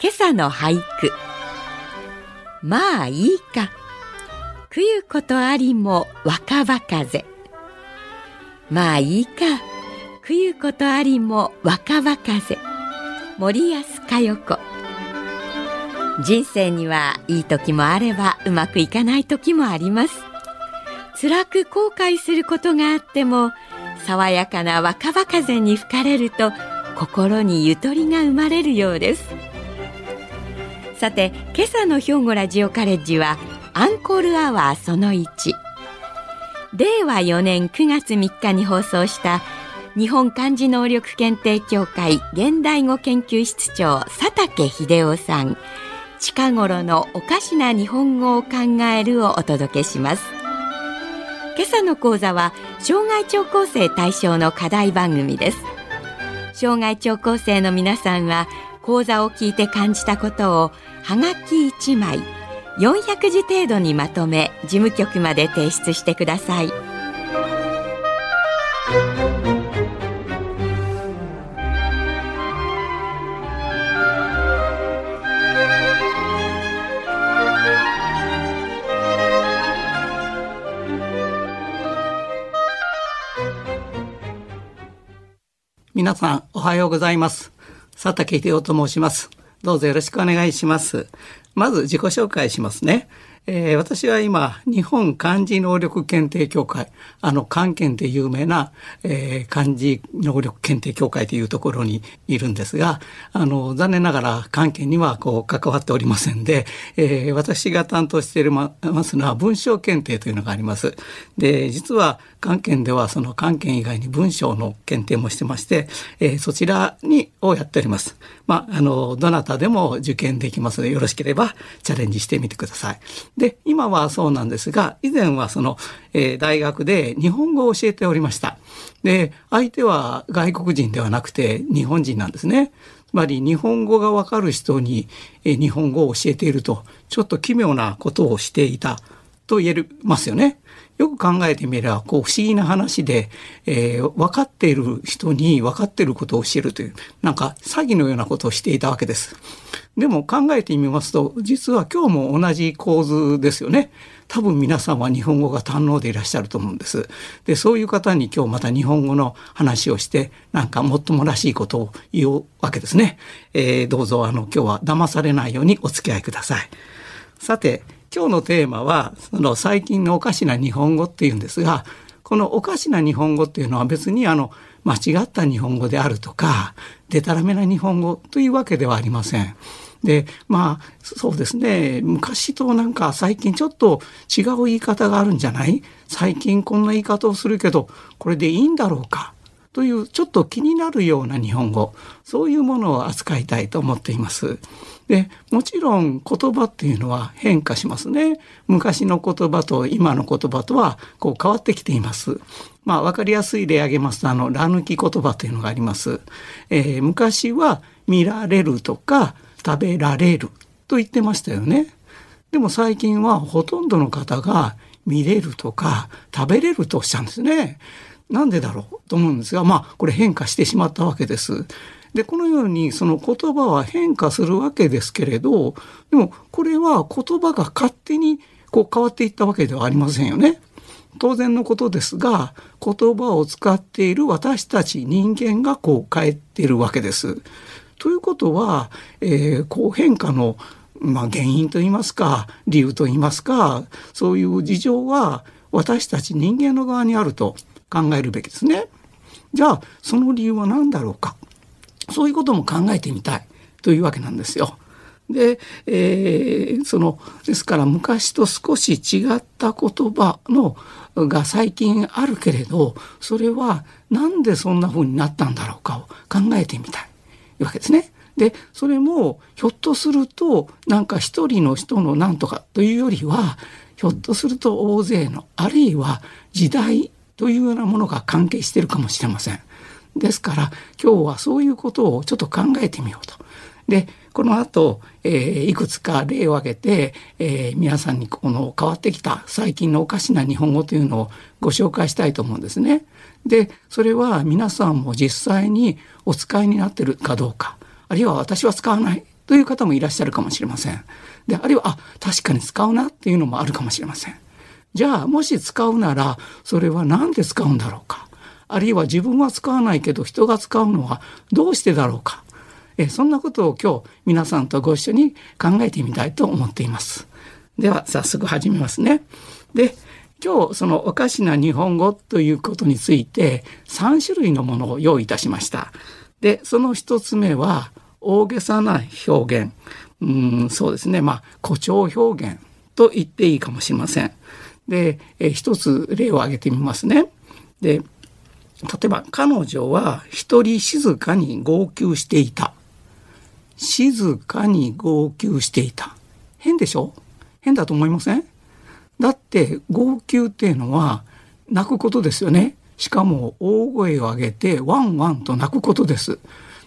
今朝の俳句。まあいいか。くゆことありも若葉風まあいいか。くゆことありも若葉風森安佳代子。人生にはいい時もあればうまくいかない時もあります。辛く後悔することがあっても爽やかな若葉風に吹かれると心にゆとりが生まれるようです。さて今朝の兵庫ラジオカレッジはアンコールアワーその1令和4年9月3日に放送した日本漢字能力検定協会現代語研究室長佐竹秀夫さん。近頃のおかしな日本語を考えるをお届けします。今朝の講座は障害聴講生対象の課題番組です。障害聴講生の皆さんは講座を聞いて感じたことをはがき1枚。400字程度にまとめ事務局まで提出してください。皆さんおはようございます。佐竹秀夫と申します。どうぞよろしくお願いします。まず自己紹介しますね。えー、私は今、日本漢字能力検定協会、あの、漢検で有名な、えー、漢字能力検定協会というところにいるんですが、あの、残念ながら漢検にはこう関わっておりませんで、えー、私が担当しているますのは文章検定というのがあります。で、実は漢検ではその漢検以外に文章の検定もしてまして、えー、そちらにをやっております。まあ、あの、どなたでも受験できますので、よろしければチャレンジしてみてください。で、今はそうなんですが、以前はその、えー、大学で日本語を教えておりました。で、相手は外国人ではなくて日本人なんですね。つまり日本語がわかる人に、えー、日本語を教えていると、ちょっと奇妙なことをしていたと言えますよね。よく考えてみれば、こう不思議な話で、えー、分かっている人に分かっていることを教えるという、なんか詐欺のようなことをしていたわけです。でも考えてみますと、実は今日も同じ構図ですよね。多分皆さんは日本語が堪能でいらっしゃると思うんです。で、そういう方に今日また日本語の話をして、なんかもっともらしいことを言うわけですね。えー、どうぞあの今日は騙されないようにお付き合いください。さて、今日のテーマはその最近のおかしな日本語っていうんですがこのおかしな日本語っていうのは別にあの間違った日本語であるとかでたらめな日本語というわけではありません。でまあそうですね。昔となんか最近ちょっと違う言い方があるんじゃない？最近こんな言い方をするけどこれでいいんだろうか？というちょっと気になるような日本語。そういうものを扱いたいと思っています。でもちろん言葉っていうのは変化しますね。昔の言葉と今の言葉とはこう変わってきています。まあ分かりやすい例挙げますとあのら抜き言葉というのがあります、えー、昔は見られるとか食べられると言ってましたよねでも最近はほとんどの方が見れるとか食べれるとおっしゃるんですねなんでだろうと思うんですがまあこれ変化してしまったわけですでこのようにその言葉は変化するわけですけれどでもこれは言葉が勝手にこう変わっていったわけではありませんよね。当然のことですが言葉を使っている私たち人間がこう変えているわけです。ということは、えー、こう変化のまあ、原因といいますか理由といいますかそういう事情は私たち人間の側にあると考えるべきですね。じゃあその理由は何だろうか。そういうことも考えてみたいというわけなんですよ。で、えー、そのですから昔と少し違った言葉のが最近あるけれどそれは何でそんな風になったんだろうかを考えてみたいわけですね。でそれもひょっとするとなんか一人の人のなんとかというよりはひょっとすると大勢のあるいは時代というようなものが関係しているかもしれません。ですから今日はそういうことをちょっと考えてみようと。でこの後、えー、いくつか例を挙げて、えー、皆さんにこの変わってきた最近のおかしな日本語というのをご紹介したいと思うんですね。でそれは皆さんも実際にお使いになってるかどうかあるいは私は使わないという方もいらっしゃるかもしれません。であるいはあ確かに使うなっていうのもあるかもしれません。じゃあもし使うならそれは何で使うんだろうかあるいは自分は使わないけど人が使うのはどうしてだろうかえそんなことを今日皆さんとご一緒に考えてみたいと思っています。では早速始めますね。で今日そのおかしな日本語ということについて3種類のものを用意いたしました。でその一つ目は大げさな表現うんそうですねまあ誇張表現と言っていいかもしれません。でえ一つ例を挙げてみますね。で例えば彼女は一人静かに号泣していた。静かに号泣していた。変でしょ？変だと思いません？だって号泣っていうのは泣くことですよね。しかも大声を上げてワンワンと泣くことです。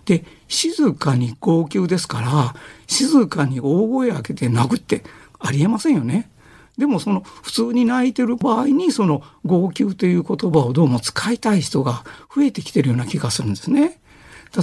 で静かに号泣ですから静かに大声を上げて泣くってありえませんよね。でもその普通に泣いてる場合にその号泣という言葉をどうも使いたい人が増えてきてるような気がするんですね。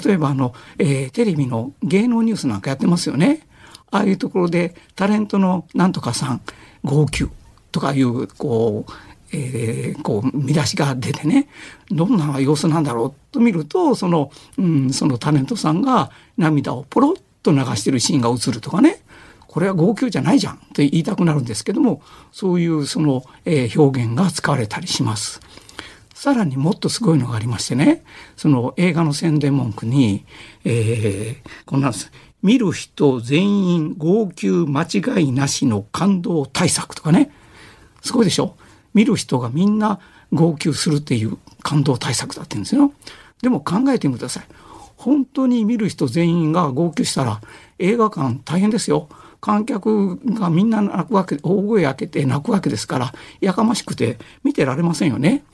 例えばあの、えー、テレビの芸能ニュースなんかやってますよね。ああいうところでタレントのなんとかさん号泣とかいうこうえー、こう見出しが出てねどんな様子なんだろうと見るとその,、うん、そのタレントさんが涙をポロッと流してるシーンが映るとかねこれは号泣じゃないじゃんと言いたくなるんですけどもそういうその、えー、表現が使われたりします。さらにもっとすごいのがありましてねその映画の宣伝文句に、えー、こんなんです。見る人全員号泣間違いなしの感動対策とかねすごいでしょ？見る人がみんな号泣するっていう感動対策だって言うんですよ。でも考えてみてください。本当に見る人全員が号泣したら映画館大変ですよ。観客がみんな泣くわけ大声開けて泣くわけですからやかましくて見てられませんよね。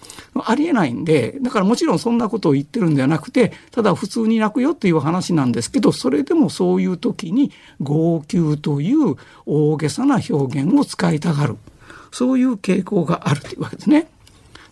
ありえないんでだからもちろんそんなことを言ってるんではなくてただ普通に泣くよっていう話なんですけどそれでもそういう時に号泣という大げさな表現を使いたがるそういう傾向があるというわけですね。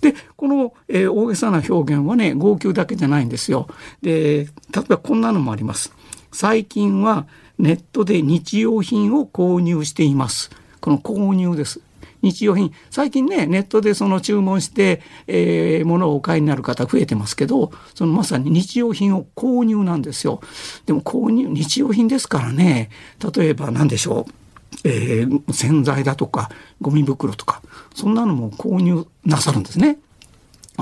でこの、えー、大げさな表現はね号泣だけじゃないんですよ。で例えばこんなのもあります。最近はネットで日用品を購入しています。この購入です。日用品最近ねネットでその注文して、えー、物をお買いになる方増えてますけどそのまさに日用品を購入なんですよでも購入日用品ですからね例えば何でしょうえー、洗剤だとかゴミ袋とかそんなのも購入なさるんですね。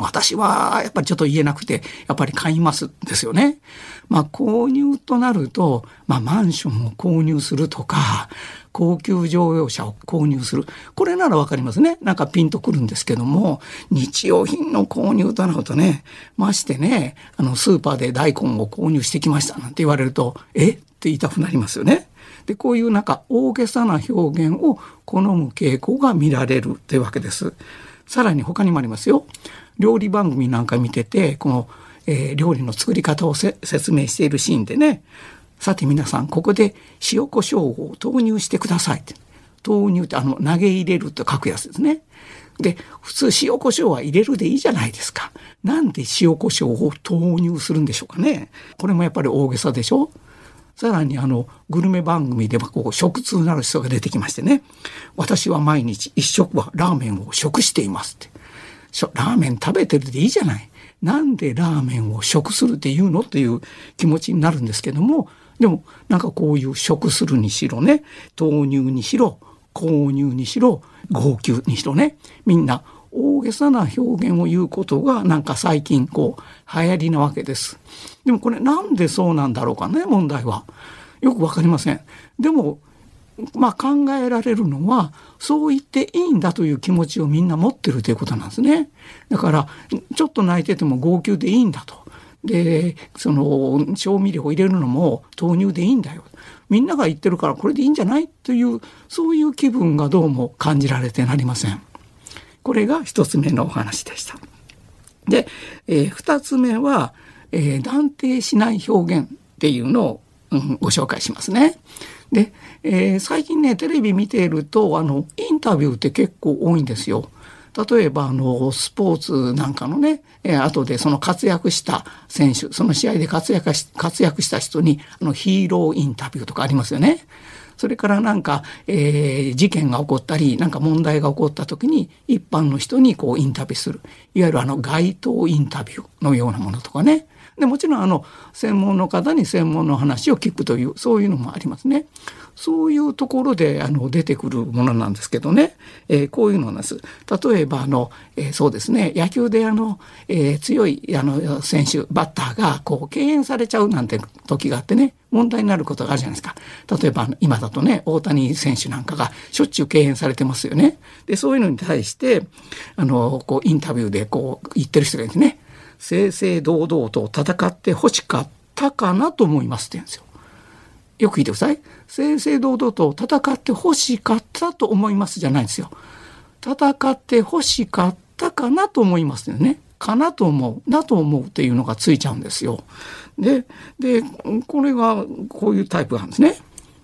私はやっぱりちょっと言えなくて、やっぱり買いますですよね。まあ購入となると、まあマンションを購入するとか、高級乗用車を購入する。これならわかりますね。なんかピンとくるんですけども、日用品の購入となるとね、ましてね、あのスーパーで大根を購入してきましたなんて言われると、え？って言いたくなりますよね。でこういうなんか大げさな表現を好む傾向が見られるというわけです。さらに他にもありますよ。料理番組なんか見ててこの、えー、料理の作り方を説明しているシーンでねさて皆さんここで塩コショウを投入してくださいって投入ってあの投げ入れると書くやつですね。で普通塩コショウは入れるでいいじゃないですか。なんで塩コショウを投入するんでしょうかね。これもやっぱり大げさでしょ。さらにあのグルメ番組ではこう食通なる人が出てきましてね私は毎日一食はラーメンを食していますってラーメン食べてるでいいじゃない。なんでラーメンを食するって言うのっていう気持ちになるんですけども、でもなんかこういう食するにしろね、豆乳にしろ、購入にしろ、号泣にしろね、みんな大げさな表現を言うことがなんか最近こう流行りなわけです。でもこれなんでそうなんだろうかね、問題は。よくわかりません。でもまあ、考えられるのはそう言っていいんだという気持ちをみんな持ってるということなんですね。だからちょっと泣いてても号泣でいいんだと。でその調味料を入れるのも豆乳でいいんだよみんなが言ってるからこれでいいんじゃないというそういう気分がどうも感じられてなりません。これが一つ目のお話でした。で、えー、二つ目は、えー、断定しない表現っていうのを、うん、ご紹介しますね。で、えー、最近ねテレビ見ているとあのインタビューって結構多いんですよ。例えばあのスポーツなんかのね、えー、後でその活躍した選手その試合で活躍し活躍した人にあのヒーローインタビューとかありますよね。それからなんか、えー、事件が起こったりなんか問題が起こった時に一般の人にこうインタビューするいわゆるあの街頭インタビューのようなものとかねでもちろんあの専門の方に専門の話を聞くというそういうのもありますね。そういうところであの出てくるものなんですけどね、えー、こういうのなんです。例えばあの、えー、そうですね野球であの、えー、強いあの選手バッターがこう敬遠されちゃうなんて時があってね問題になることがあるじゃないですか。例えば今だとね大谷選手なんかがしょっちゅう敬遠されてますよね。でそういうのに対してあのこうインタビューでこう言ってる人がいるんですね。正々堂々と戦ってほしかったかなと思いますって言うんですよ。よく聞いてください。正々堂々と戦って欲しかったと思いますじゃないんですよ。戦って欲しかったかなと思いますよね。かなと思う、なと思うっていうのがついちゃうんですよ。で、で、これがこういうタイプなんですね。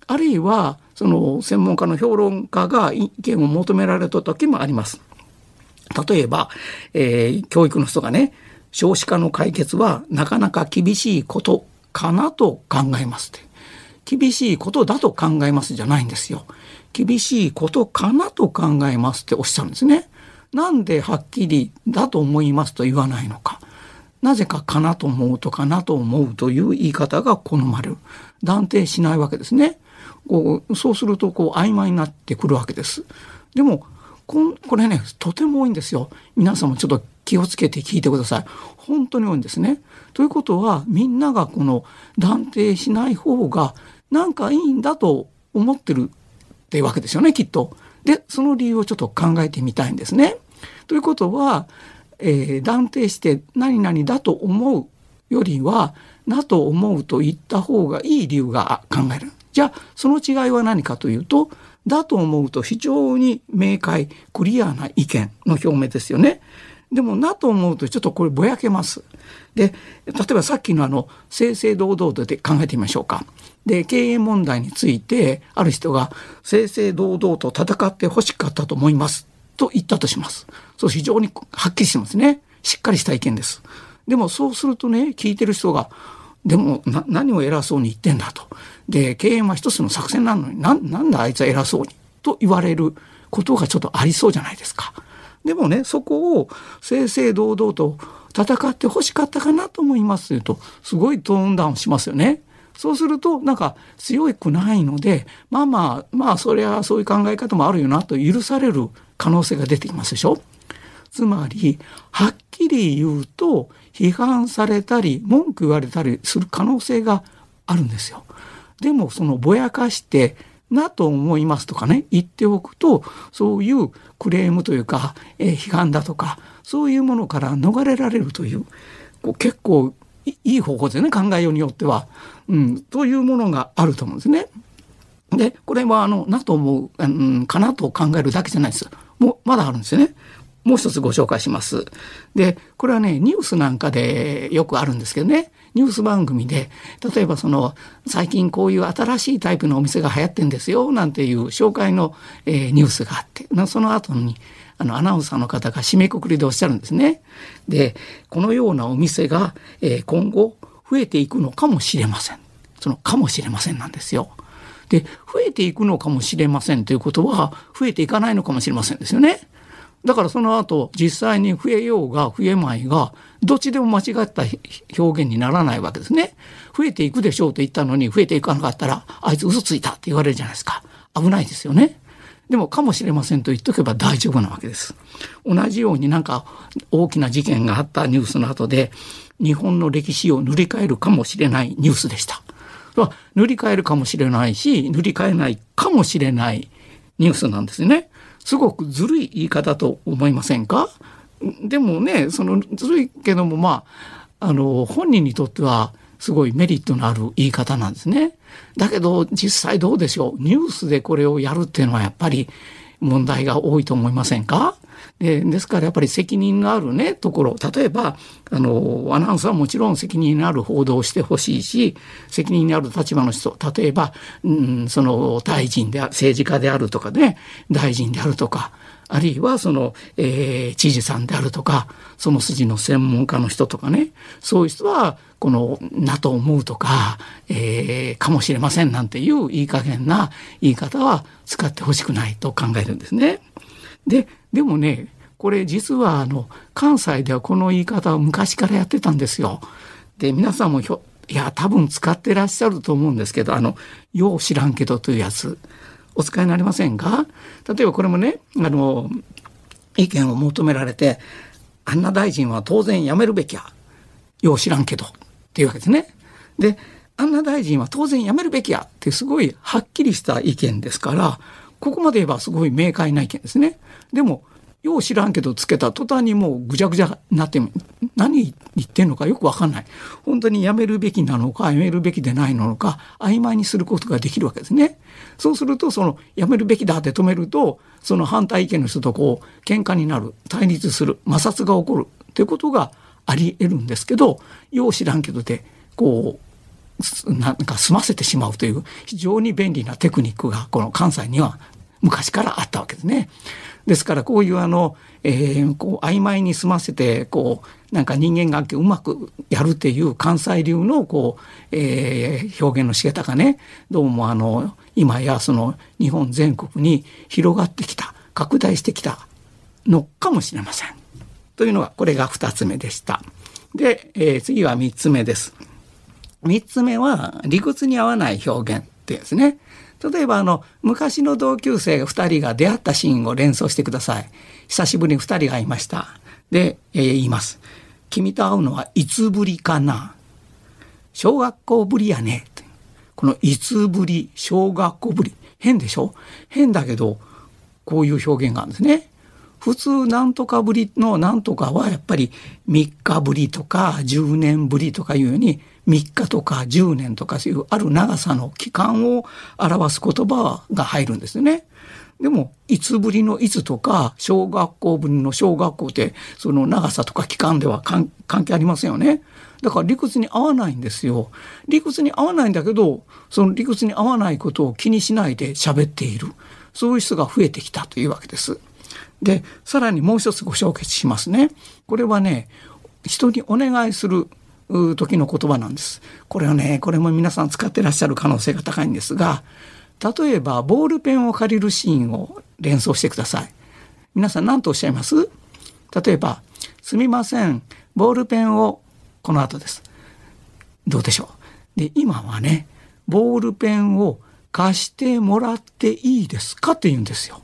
あるいは、その専門家の評論家が意見を求められた時もあります。例えば、えー、教育の人がね、少子化の解決はなかなか厳しいことかなと考えますって。厳しいことだと考えますじゃないんですよ。厳しいことかなと考えますっておっしゃるんですね。なんではっきりだと思いますと言わないのか。なぜかかなと思うとかなと思うという言い方が好まれる。断定しないわけですね。こうそうするとこう曖昧になってくるわけです。でもここれねとても多いんですよ。皆さんもちょっと気をつけて聞いてください。本当に多いんですね。ということはみんながこの断定しない方がなんかいいんだと思ってるっていうわけですよねきっと。でその理由をちょっと考えてみたいんですね。ということは、えー、断定して何々だと思うよりはなと思うと言った方がいい理由が考える。じゃあその違いは何かというとだと思うと非常に明快クリアな意見の表明ですよね。でもなと思うとちょっとこれぼやけます。で例えばさっきのあの正々堂々とで考えてみましょうか。で経営問題についてある人が正々堂々と戦ってほしかったと思いますと言ったとします。そう非常にはっきりしてますね。しっかりした意見です。でもそうするとね聞いてる人がでも何を偉そうに言ってんだと。で経営は一つの作戦なのになんだあいつは偉そうにと言われることがちょっとありそうじゃないですか。でもねそこを正々堂々と戦ってほしかったかなと思いますというとすごいトーンダウンしますよね。そうするとなんか強くないのでまあまあまあそりゃそういう考え方もあるよなと許される可能性が出てきますでしょつまりはっきり言うと批判されたり文句言われたりする可能性があるんですよ。でもそのぼやかしてなと思いますとかね言っておくとそういうクレームというか、えー、批判だとかそういうものから逃れられるというこう結構いい方法ですね考えようによっては、うん、というものがあると思うんですね。でこれはあのなと思う、うん、かなと考えるだけじゃないですもうまだあるんですよね。もう一つご紹介します。でこれはねニュースなんかでよくあるんですけどねニュース番組で例えばその最近こういう新しいタイプのお店が流行ってんですよなんていう紹介の、えー、ニュースがあってその後にあのアナウンサーの方が締めくくりでおっしゃるんですね。でこのようなお店が、えー、今後増えていくのかもしれません。そのかもしれませんなんですよ。で増えていくのかもしれませんということは増えていかないのかもしれませんですよね。だからその後実際に増えようが増えまいがどっちでも間違った表現にならないわけですね。増えていくでしょうと言ったのに増えていかなかったらあいつ嘘ついたって言われるじゃないですか。危ないですよね。でもかもしれませんと言っとけば大丈夫なわけです。同じようになんか大きな事件があったニュースの後で日本の歴史を塗り替えるかもしれないニュースでした。塗り替えるかもしれないし塗り替えないかもしれないニュースなんですね。すごくずるい言い方と思いませんか？でもねそのずるいけどもまああの本人にとってはすごいメリットのある言い方なんですね。だけど実際どうでしょう？ニュースでこれをやるっていうのはやっぱり問題が多いと思いませんか？でですからやっぱり責任のあるねところ例えばあのアナウンサーはもちろん責任のある報道をしてほしいし責任のある立場の人例えば、うん、その大臣で政治家であるとかね大臣であるとかあるいはその、えー、知事さんであるとかその筋の専門家の人とかねそういう人はこのなと思うとか、えー、かもしれませんなんていういい加減な言い方は使ってほしくないと考えるんですね。ででもねこれ実はあの関西ではこの言い方を昔からやってたんですよ。で皆さんもひょいや多分使ってらっしゃると思うんですけどあの「よう知らんけど」というやつお使いになりませんか？例えばこれもねあの意見を求められて「あんな大臣は当然辞めるべきやよう知らんけど」っていうわけですね。であんな大臣は当然辞めるべきやってすごいはっきりした意見ですからここまで言えばすごい明快な意見ですね。でもよう知らんけどつけた途端にもうぐちゃぐちゃになって何言ってんのかよくわかんない本当にやめるべきなのかやめるべきでないのか曖昧にすることができるわけですね。そうするとそのやめるべきだって止めるとその反対意見の人とこう喧嘩になる対立する摩擦が起こるっていうことがあり得るんですけどよう知らんけどでこうなんか済ませてしまうという非常に便利なテクニックがこの関西には昔からあったわけですね。ですからこういうあの、えー、こう曖昧に済ませてこうなんか人間関係をうまくやるっていう関西流のこう、えー、表現の仕方がねどうもあの今やその日本全国に広がってきた拡大してきたのかもしれません。というのがこれが2つ目でした。で、えー、次は3つ目です。3つ目は理屈に合わない表現っていうですね。例えばあの昔の同級生が2人が出会ったシーンを連想してください。久しぶりに2人が会いました。で、えー、言います。君と会うのはいつぶりかな。小学校ぶりやね。このいつぶり小学校ぶり。変でしょ？変だけどこういう表現があるんですね。普通なんとかぶりのなんとかはやっぱり3日ぶりとか10年ぶりとかいうように3日とか10年とかそういうある長さの期間を表す言葉が入るんですね。でも、いつぶりのいつとか、小学校ぶりの小学校って、その長さとか期間では関係ありませんよね。だから理屈に合わないんですよ。理屈に合わないんだけど、その理屈に合わないことを気にしないで喋っている。そういう人が増えてきたというわけです。で、さらにもう一つご紹介しますね。これはね、人にお願いする時の言葉なんです。これはね、これも皆さん使ってらっしゃる可能性が高いんですが、例えばボールペンを借りるシーンを連想してください。皆さん何とおっしゃいます？例えば、すみません、ボールペンをこの後です。どうでしょう？で、今はね、ボールペンを貸してもらっていいですか？って言うんですよ。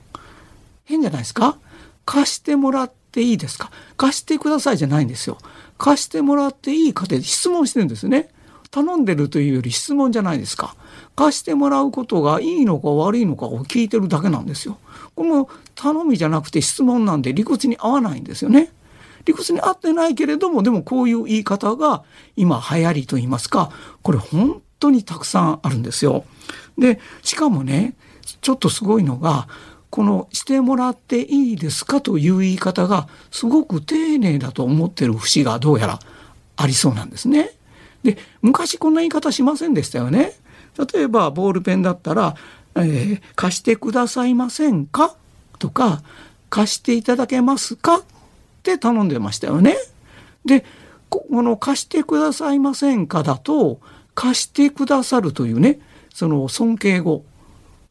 変じゃないですか？貸してもらっていいですか？貸してくださいじゃないんですよ。貸してもらっていいかって質問してるんですね。頼んでるというより質問じゃないですか。貸してもらうことがいいのか悪いのかを聞いてるだけなんですよ。この頼みじゃなくて質問なんで理屈に合わないんですよね。理屈に合ってないけれども、でもこういう言い方が今流行りと言いますか、これ本当にたくさんあるんですよ。で、しかもね、ちょっとすごいのが、このしてもらっていいですかという言い方がすごく丁寧だと思ってる節がどうやらありそうなんですね。で昔こんな言い方しませんでしたよね。例えばボールペンだったら、えー、貸してくださいませんか？とか貸していただけますか？って頼んでましたよね。でこの貸してくださいませんかだと貸してくださるというねその尊敬語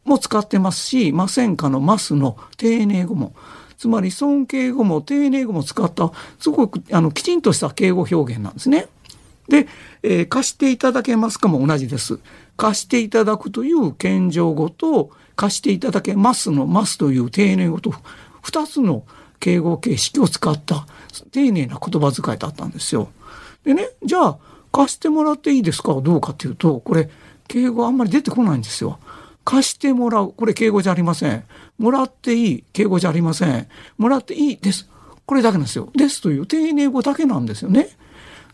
も使ってますし、ませんかのますの丁寧語も、つまり尊敬語も丁寧語も使った、すごくあのきちんとした敬語表現なんですね。で、えー、貸していただけますかも同じです。貸していただくという謙譲語と、貸していただけますのますという丁寧語と、二つの敬語形式を使った丁寧な言葉遣いだったんですよ。でね、じゃあ、貸してもらっていいですかどうかっていうと、これ、敬語あんまり出てこないんですよ。貸してもらう。これ敬語じゃありません。もらっていい。敬語じゃありません。もらっていいです。これだけなんですよ。ですという丁寧語だけなんですよね。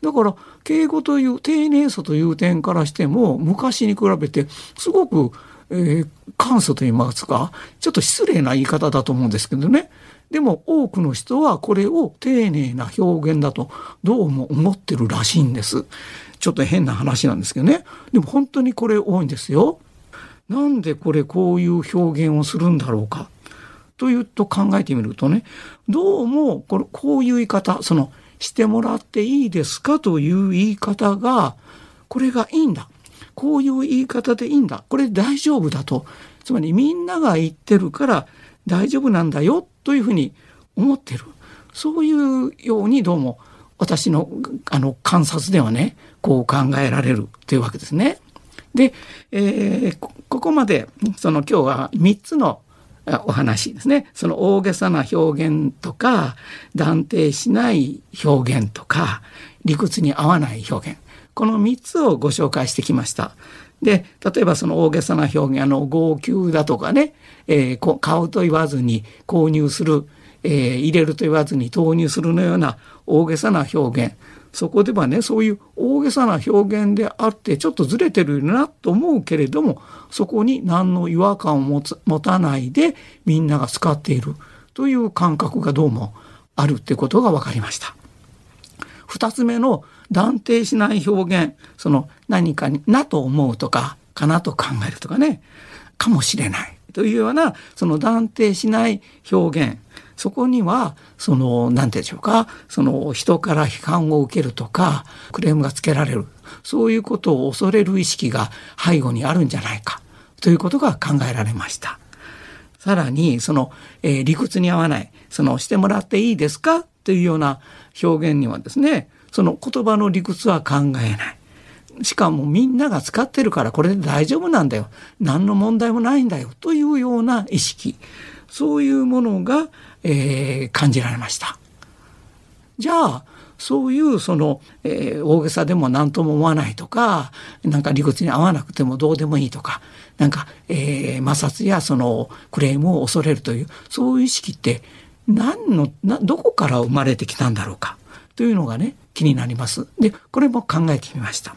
だから敬語という丁寧さという点からしても昔に比べてすごく、えー、簡素と言いますかちょっと失礼な言い方だと思うんですけどねでも多くの人はこれを丁寧な表現だとどうも思ってるらしいんです。ちょっと変な話なんですけどね。でも本当にこれ多いんですよ。なんでこれこういう表現をするんだろうか？というと考えてみるとね、どうもこれこういう言い方、そのしてもらっていいですか？という言い方が、これがいいんだ。こういう言い方でいいんだ。これ大丈夫だと。つまりみんなが言ってるから大丈夫なんだよというふうに思ってる。そういうようにどうも私のあの観察ではね、こう考えられるというわけですね。で、えー、ここまでその今日は3つのお話ですね。その大げさな表現とか、断定しない表現とか、理屈に合わない表現。この3つをご紹介してきました。で、例えばその大げさな表現、あの、号泣だとかね、えー、買うと言わずに購入する、えー、入れると言わずに投入するのような大げさな表現。そこではね、そういう大げさな表現であって、ちょっとずれてるなと思うけれども、そこに何の違和感を持つ持たないでみんなが使っているという感覚がどうもあるってことが分かりました。二つ目の断定しない表現、その何かになと思うとか、かなと考えるとかね、かもしれないというような、その断定しない表現、そこには、その、なんてでしょうか、その人から批判を受けるとか、クレームがつけられる、そういうことを恐れる意識が背後にあるんじゃないか、ということが考えられました。さらに、その、えー、理屈に合わない、その、してもらっていいですかというような表現にはですね、その言葉の理屈は考えない。しかもみんなが使ってるからこれで大丈夫なんだよ。何の問題もないんだよ。というような意識。そういうものが、えー、感じられました。じゃあ、そういうその、えー、大げさでも何とも思わないとか、なんか理屈に合わなくてもどうでもいいとか、なんか、えー、摩擦やそのクレームを恐れるという、そういう意識って何の、などこから生まれてきたんだろうかというのがね、気になります。で、これも考えてみました。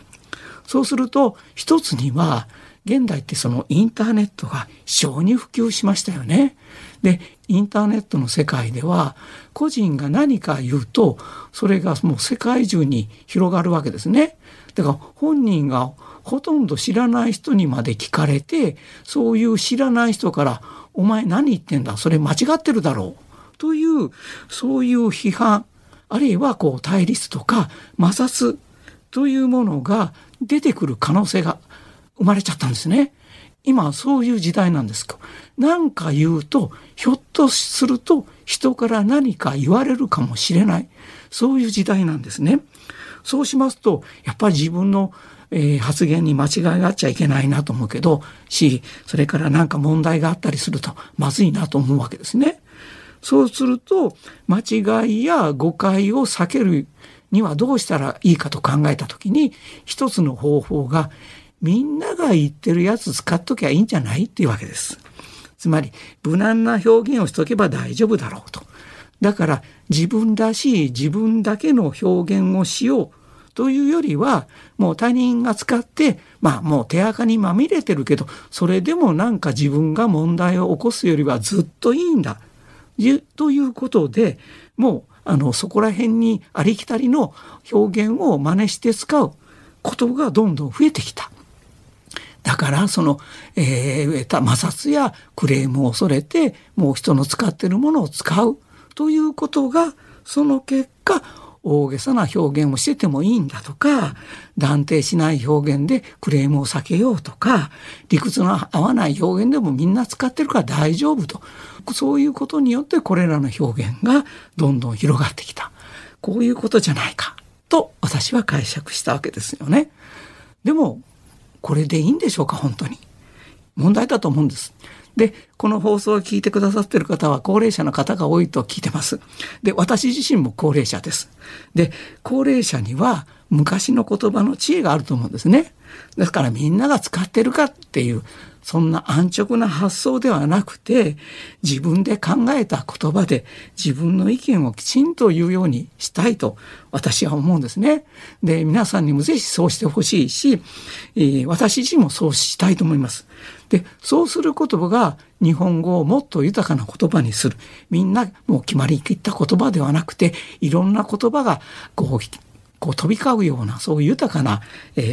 そうすると、一つには、現代ってそのインターネットが非常に普及しましたよね。で、インターネットの世界では、個人が何か言うと、それがもう世界中に広がるわけですね。だから本人がほとんど知らない人にまで聞かれて、そういう知らない人から、お前何言ってんだ？それ間違ってるだろう。という、そういう批判、あるいはこう対立とか摩擦というものが出てくる可能性が生まれちゃったんですね。今そういう時代なんですか？何か言うと、ひょっとすると人から何か言われるかもしれない。そういう時代なんですね。そうしますと、やっぱり自分の、えー、発言に間違いがあっちゃいけないなと思うけど、し、それから何か問題があったりするとまずいなと思うわけですね。そうすると、間違いや誤解を避けるにはどうしたらいいかと考えたときに、一つの方法が、みんなが言ってるやつ使っときゃいいんじゃないっていうわけです。つまり、無難な表現をしとけば大丈夫だろうと。だから、自分らしい自分だけの表現をしようというよりは、もう他人が使って、まあもう手垢にまみれてるけど、それでもなんか自分が問題を起こすよりはずっといいんだ。ということでもうあのそこら辺にありきたりの表現を真似して使うことがどんどん増えてきた。だからその、えー、摩擦やクレームを恐れてもう人の使ってるものを使うということがその結果大げさな表現をしててもいいんだとか、断定しない表現でクレームを避けようとか、理屈の合わない表現でもみんな使ってるから大丈夫と。そういうことによってこれらの表現がどんどん広がってきた。こういうことじゃないか。と私は解釈したわけですよね。でも、これでいいんでしょうか、本当に。問題だと思うんです。で、この放送を聞いてくださってる方は高齢者の方が多いと聞いてます。で、私自身も高齢者です。で、高齢者には昔の言葉の知恵があると思うんですね。ですからみんなが使ってるかっていう、そんな安直な発想ではなくて、自分で考えた言葉で自分の意見をきちんと言うようにしたいと私は思うんですね。で、皆さんにもぜひそうしてほしいし、えー、私自身もそうしたいと思います。で、そうする言葉が日本語をもっと豊かな言葉にする。みんなもう決まりきった言葉ではなくて、いろんな言葉がこうこう飛び交うようなそういう豊かな、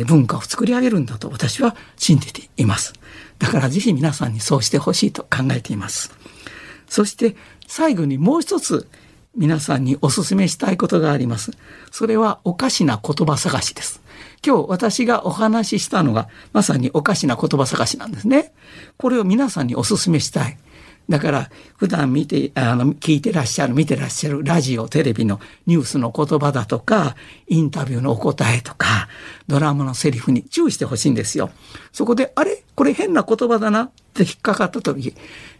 文化を作り上げるんだと私は信じています。だからぜひ皆さんにそうしてほしいと考えています。そして最後にもう一つ皆さんにお勧めしたいことがあります。それはおかしな言葉探しです。今日私がお話ししたのがまさにおかしな言葉探しなんですね。これを皆さんにお勧めしたい。だから普段見て、あの、聞いてらっしゃる、見てらっしゃるラジオ、テレビのニュースの言葉だとか、インタビューのお答えとか、ドラマのセリフに注意してほしいんですよ。そこで、あれ？これ変な言葉だな？って引っかかった時、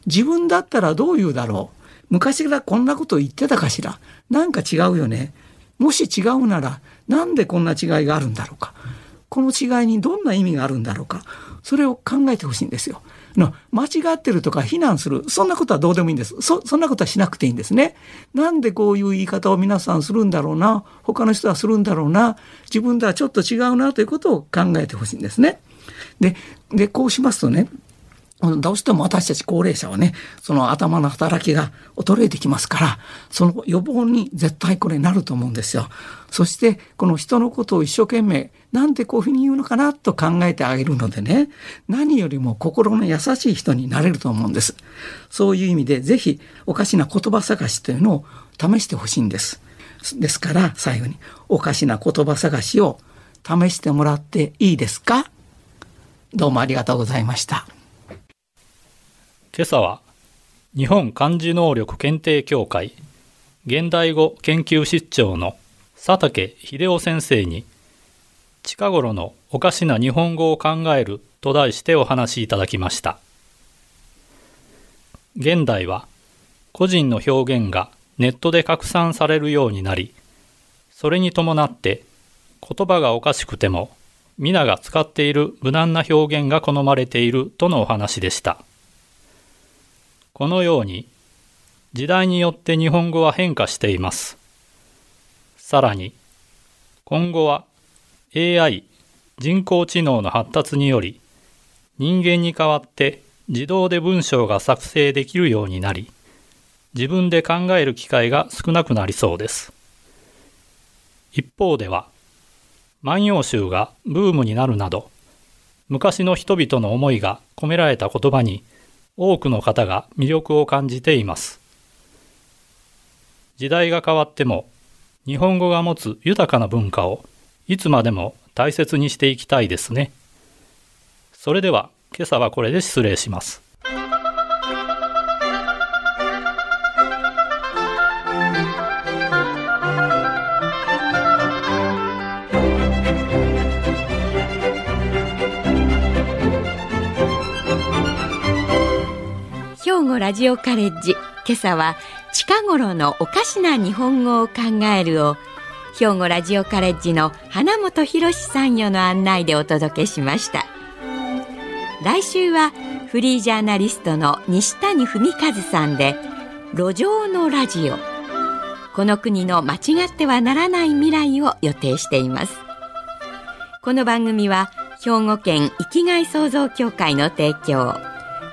自分だったらどう言うだろう？昔からこんなこと言ってたかしら？なんか違うよね？もし違うなら、なんでこんな違いがあるんだろうか？この違いにどんな意味があるんだろうか？それを考えてほしいんですよ。の間違ってるとか非難する。そんなことはどうでもいいんです。そそんなことはしなくていいんですね。なんでこういう言い方を皆さんするんだろうな。他の人はするんだろうな。自分とはちょっと違うなということを考えてほしいんですね。ででこうしますとねどうしても私たち高齢者はね、その頭の働きが衰えてきますから、その予防に絶対これなると思うんですよ。そして、この人のことを一生懸命、なんでこういうふうに言うのかなと考えてあげるのでね、何よりも心の優しい人になれると思うんです。そういう意味で、ぜひおかしな言葉探しというのを試してほしいんです。ですから、最後に、おかしな言葉探しを試してもらっていいですか？どうもありがとうございました。今朝は日本漢字能力検定協会現代語研究室長の佐竹秀夫先生に近頃のおかしな日本語を考えると題してお話しいただきました現代は個人の表現がネットで拡散されるようになりそれに伴って言葉がおかしくても皆が使っている無難な表現が好まれているとのお話でした。このように時代によって日本語は変化しています。さらに今後は AI 人工知能の発達により人間に代わって自動で文章が作成できるようになり自分で考える機会が少なくなりそうです。一方では万葉集がブームになるなど昔の人々の思いが込められた言葉に多くの方が魅力を感じています。時代が変わっても日本語が持つ豊かな文化をいつまでも大切にしていきたいですね。それでは今朝はこれで失礼します。ジオカレッジ今朝は近頃のおかしな日本語を考えるを兵庫ラジオカレッジの花本博さんよの案内でお届けしました。来週はフリージャーナリストの西谷文和さんで路上のラジオ。この国の間違ってはならない未来を予定しています。この番組は兵庫県生きがい創造協会の提供。